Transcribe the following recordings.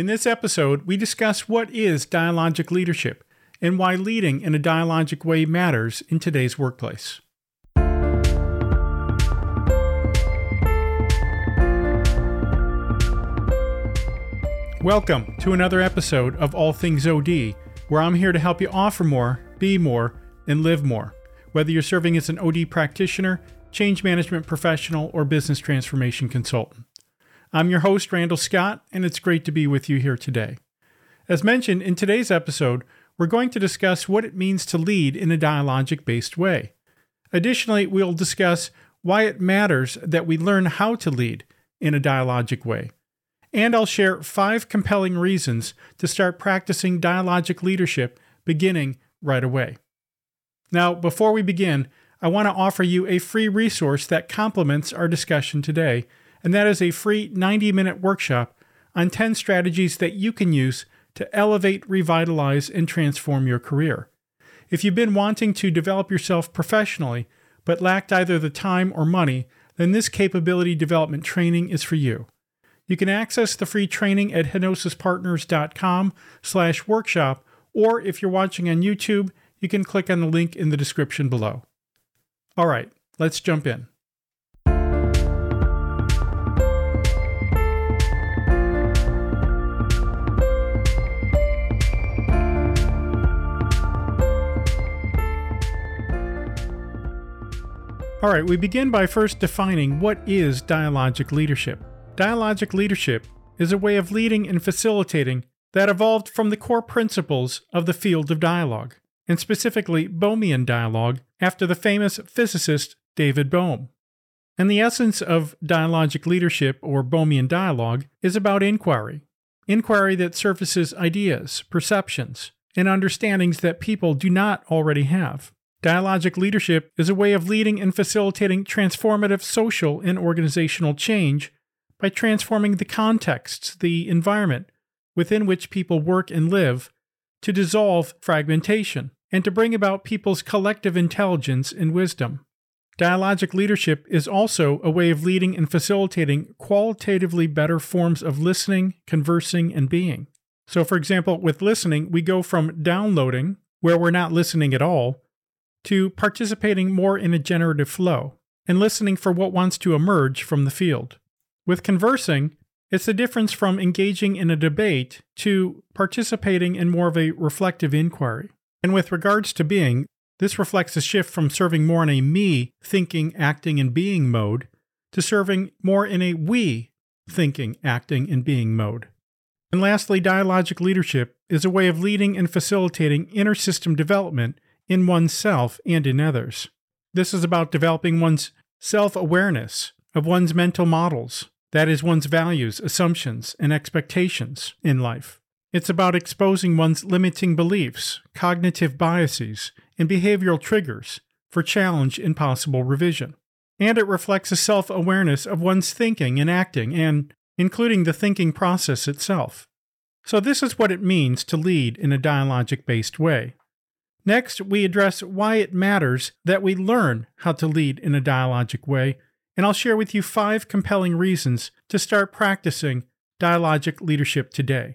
In this episode, we discuss what is dialogic leadership and why leading in a dialogic way matters in today's workplace. Welcome to another episode of All Things OD, where I'm here to help you offer more, be more, and live more. Whether you're serving as an OD practitioner, change management professional, or business transformation consultant. I'm your host, Randall Scott, and it's great to be with you here today. As mentioned in today's episode, we're going to discuss what it means to lead in a dialogic based way. Additionally, we'll discuss why it matters that we learn how to lead in a dialogic way. And I'll share five compelling reasons to start practicing dialogic leadership beginning right away. Now, before we begin, I want to offer you a free resource that complements our discussion today and that is a free 90 minute workshop on 10 strategies that you can use to elevate, revitalize, and transform your career. If you've been wanting to develop yourself professionally, but lacked either the time or money, then this capability development training is for you. You can access the free training at henosispartners.com slash workshop, or if you're watching on YouTube, you can click on the link in the description below. All right, let's jump in. All right, we begin by first defining what is dialogic leadership. Dialogic leadership is a way of leading and facilitating that evolved from the core principles of the field of dialogue, and specifically Bohmian dialogue after the famous physicist David Bohm. And the essence of dialogic leadership or Bohmian dialogue is about inquiry. Inquiry that surfaces ideas, perceptions, and understandings that people do not already have. Dialogic leadership is a way of leading and facilitating transformative social and organizational change by transforming the contexts, the environment within which people work and live, to dissolve fragmentation and to bring about people's collective intelligence and wisdom. Dialogic leadership is also a way of leading and facilitating qualitatively better forms of listening, conversing, and being. So, for example, with listening, we go from downloading, where we're not listening at all, to participating more in a generative flow and listening for what wants to emerge from the field. With conversing, it's the difference from engaging in a debate to participating in more of a reflective inquiry. And with regards to being, this reflects a shift from serving more in a me thinking, acting, and being mode to serving more in a we thinking, acting, and being mode. And lastly, dialogic leadership is a way of leading and facilitating inner system development in oneself and in others. This is about developing one's self awareness of one's mental models, that is, one's values, assumptions, and expectations in life. It's about exposing one's limiting beliefs, cognitive biases, and behavioral triggers for challenge and possible revision. And it reflects a self awareness of one's thinking and acting, and including the thinking process itself. So, this is what it means to lead in a dialogic based way. Next, we address why it matters that we learn how to lead in a dialogic way, and I'll share with you five compelling reasons to start practicing dialogic leadership today.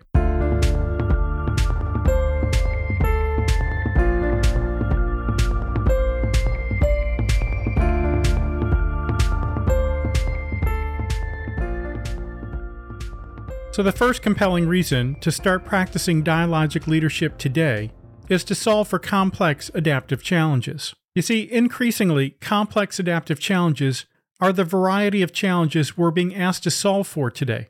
So, the first compelling reason to start practicing dialogic leadership today is to solve for complex adaptive challenges. You see, increasingly, complex adaptive challenges are the variety of challenges we're being asked to solve for today,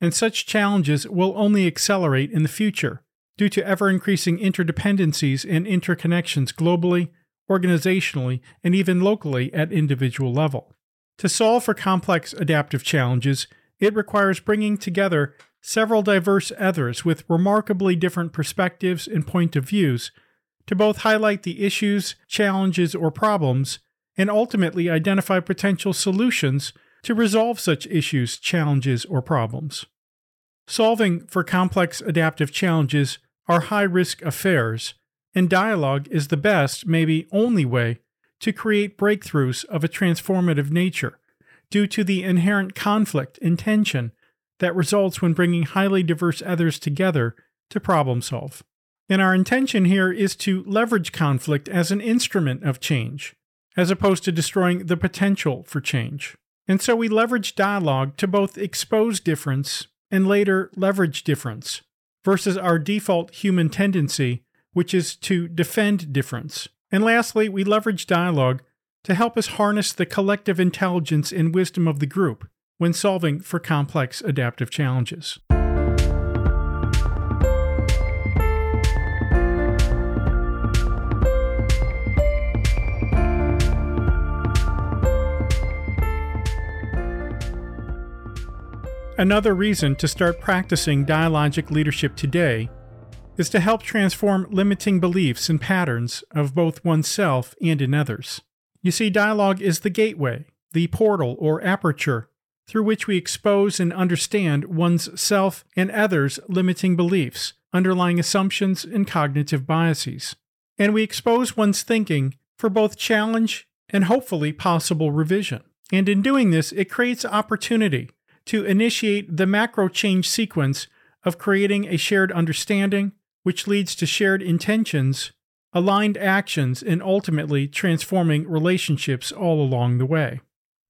and such challenges will only accelerate in the future due to ever increasing interdependencies and interconnections globally, organizationally, and even locally at individual level. To solve for complex adaptive challenges, it requires bringing together several diverse others with remarkably different perspectives and point of views to both highlight the issues, challenges, or problems, and ultimately identify potential solutions to resolve such issues, challenges, or problems. Solving for complex adaptive challenges are high risk affairs, and dialogue is the best, maybe only way to create breakthroughs of a transformative nature due to the inherent conflict and tension that results when bringing highly diverse others together to problem solve. And our intention here is to leverage conflict as an instrument of change, as opposed to destroying the potential for change. And so we leverage dialogue to both expose difference and later leverage difference, versus our default human tendency, which is to defend difference. And lastly, we leverage dialogue to help us harness the collective intelligence and wisdom of the group when solving for complex adaptive challenges. Another reason to start practicing dialogic leadership today is to help transform limiting beliefs and patterns of both oneself and in others. You see, dialogue is the gateway, the portal or aperture through which we expose and understand one's self and others' limiting beliefs, underlying assumptions, and cognitive biases. And we expose one's thinking for both challenge and hopefully possible revision. And in doing this, it creates opportunity to initiate the macro change sequence of creating a shared understanding, which leads to shared intentions, aligned actions, and ultimately transforming relationships all along the way.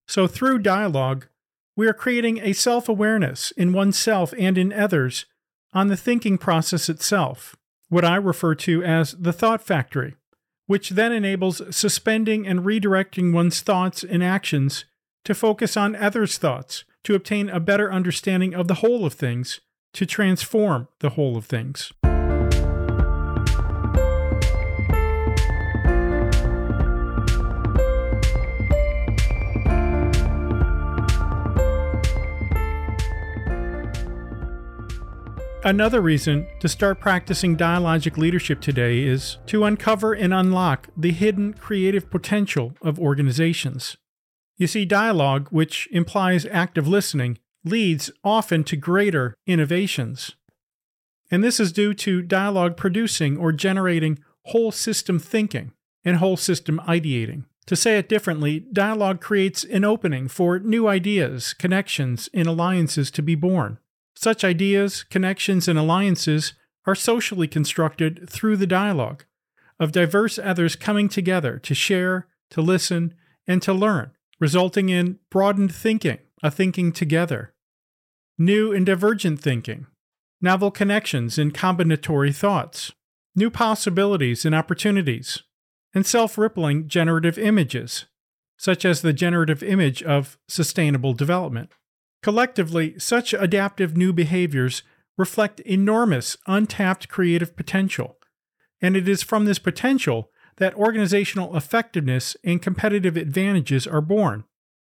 So, through dialogue, we are creating a self awareness in oneself and in others on the thinking process itself, what I refer to as the thought factory, which then enables suspending and redirecting one's thoughts and actions to focus on others' thoughts to obtain a better understanding of the whole of things, to transform the whole of things. Another reason to start practicing dialogic leadership today is to uncover and unlock the hidden creative potential of organizations. You see, dialogue, which implies active listening, leads often to greater innovations. And this is due to dialogue producing or generating whole system thinking and whole system ideating. To say it differently, dialogue creates an opening for new ideas, connections, and alliances to be born. Such ideas, connections, and alliances are socially constructed through the dialogue of diverse others coming together to share, to listen, and to learn resulting in broadened thinking, a thinking together, new and divergent thinking, novel connections and combinatory thoughts, new possibilities and opportunities, and self rippling generative images, such as the generative image of sustainable development. Collectively, such adaptive new behaviors reflect enormous untapped creative potential, and it is from this potential that organizational effectiveness and competitive advantages are born.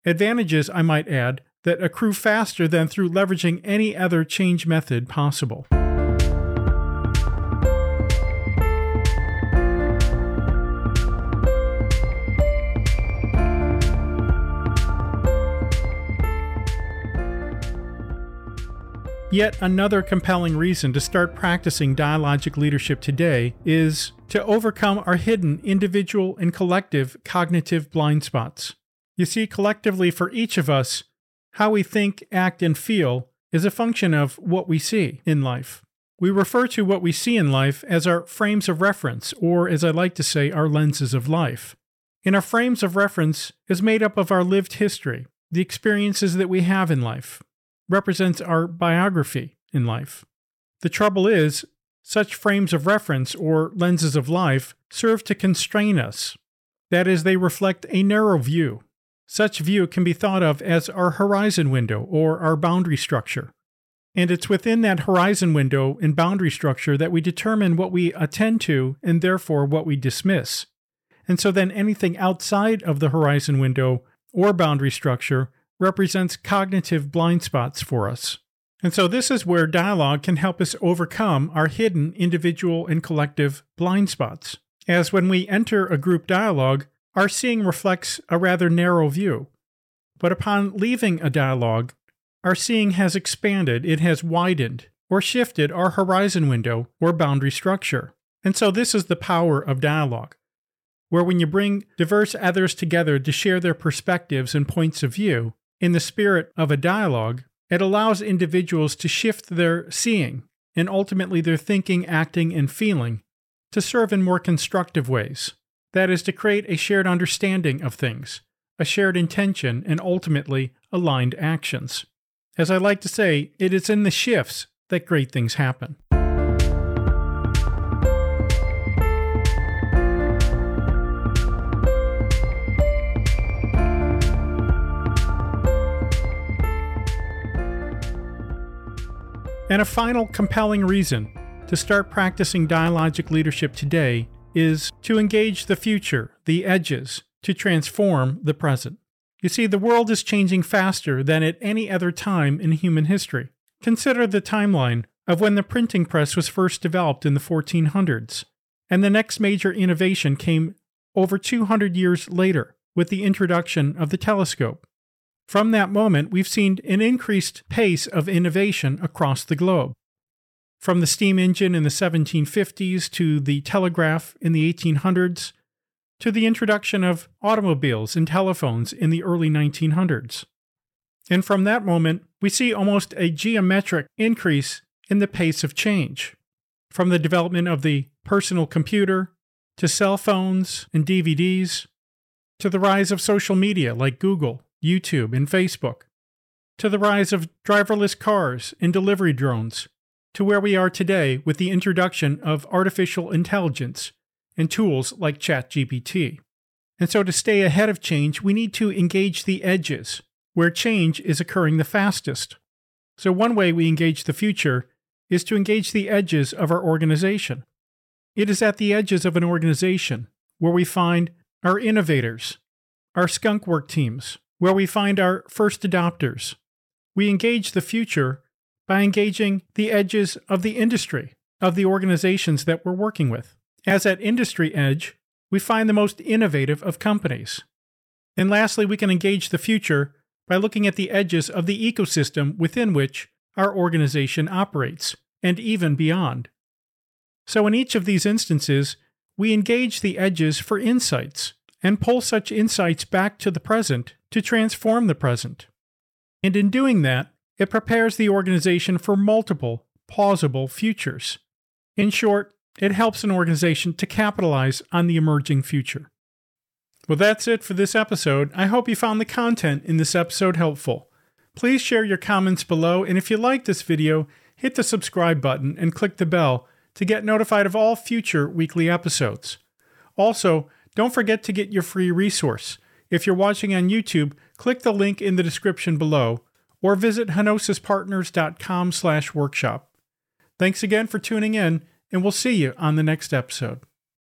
Advantages, I might add, that accrue faster than through leveraging any other change method possible. Yet another compelling reason to start practicing dialogic leadership today is to overcome our hidden individual and collective cognitive blind spots. You see, collectively for each of us, how we think, act, and feel is a function of what we see in life. We refer to what we see in life as our frames of reference, or as I like to say, our lenses of life. And our frames of reference is made up of our lived history, the experiences that we have in life, represents our biography in life. The trouble is, such frames of reference or lenses of life serve to constrain us. That is, they reflect a narrow view. Such view can be thought of as our horizon window or our boundary structure. And it's within that horizon window and boundary structure that we determine what we attend to and therefore what we dismiss. And so then anything outside of the horizon window or boundary structure represents cognitive blind spots for us. And so, this is where dialogue can help us overcome our hidden individual and collective blind spots. As when we enter a group dialogue, our seeing reflects a rather narrow view. But upon leaving a dialogue, our seeing has expanded, it has widened, or shifted our horizon window or boundary structure. And so, this is the power of dialogue, where when you bring diverse others together to share their perspectives and points of view, in the spirit of a dialogue, It allows individuals to shift their seeing and ultimately their thinking, acting, and feeling to serve in more constructive ways. That is, to create a shared understanding of things, a shared intention, and ultimately aligned actions. As I like to say, it is in the shifts that great things happen. And a final compelling reason to start practicing dialogic leadership today is to engage the future, the edges, to transform the present. You see, the world is changing faster than at any other time in human history. Consider the timeline of when the printing press was first developed in the 1400s, and the next major innovation came over 200 years later with the introduction of the telescope. From that moment, we've seen an increased pace of innovation across the globe. From the steam engine in the 1750s to the telegraph in the 1800s to the introduction of automobiles and telephones in the early 1900s. And from that moment, we see almost a geometric increase in the pace of change. From the development of the personal computer to cell phones and DVDs to the rise of social media like Google YouTube, and Facebook, to the rise of driverless cars and delivery drones, to where we are today with the introduction of artificial intelligence and tools like ChatGPT. And so, to stay ahead of change, we need to engage the edges where change is occurring the fastest. So, one way we engage the future is to engage the edges of our organization. It is at the edges of an organization where we find our innovators, our skunk work teams, where we find our first adopters. We engage the future by engaging the edges of the industry, of the organizations that we're working with. As at industry edge, we find the most innovative of companies. And lastly, we can engage the future by looking at the edges of the ecosystem within which our organization operates, and even beyond. So, in each of these instances, we engage the edges for insights and pull such insights back to the present to transform the present. And in doing that, it prepares the organization for multiple plausible futures. In short, it helps an organization to capitalize on the emerging future. Well, that's it for this episode. I hope you found the content in this episode helpful. Please share your comments below, and if you like this video, hit the subscribe button and click the bell to get notified of all future weekly episodes. Also, don't forget to get your free resource. If you're watching on YouTube, click the link in the description below or visit henosispartners.com slash workshop. Thanks again for tuning in, and we'll see you on the next episode.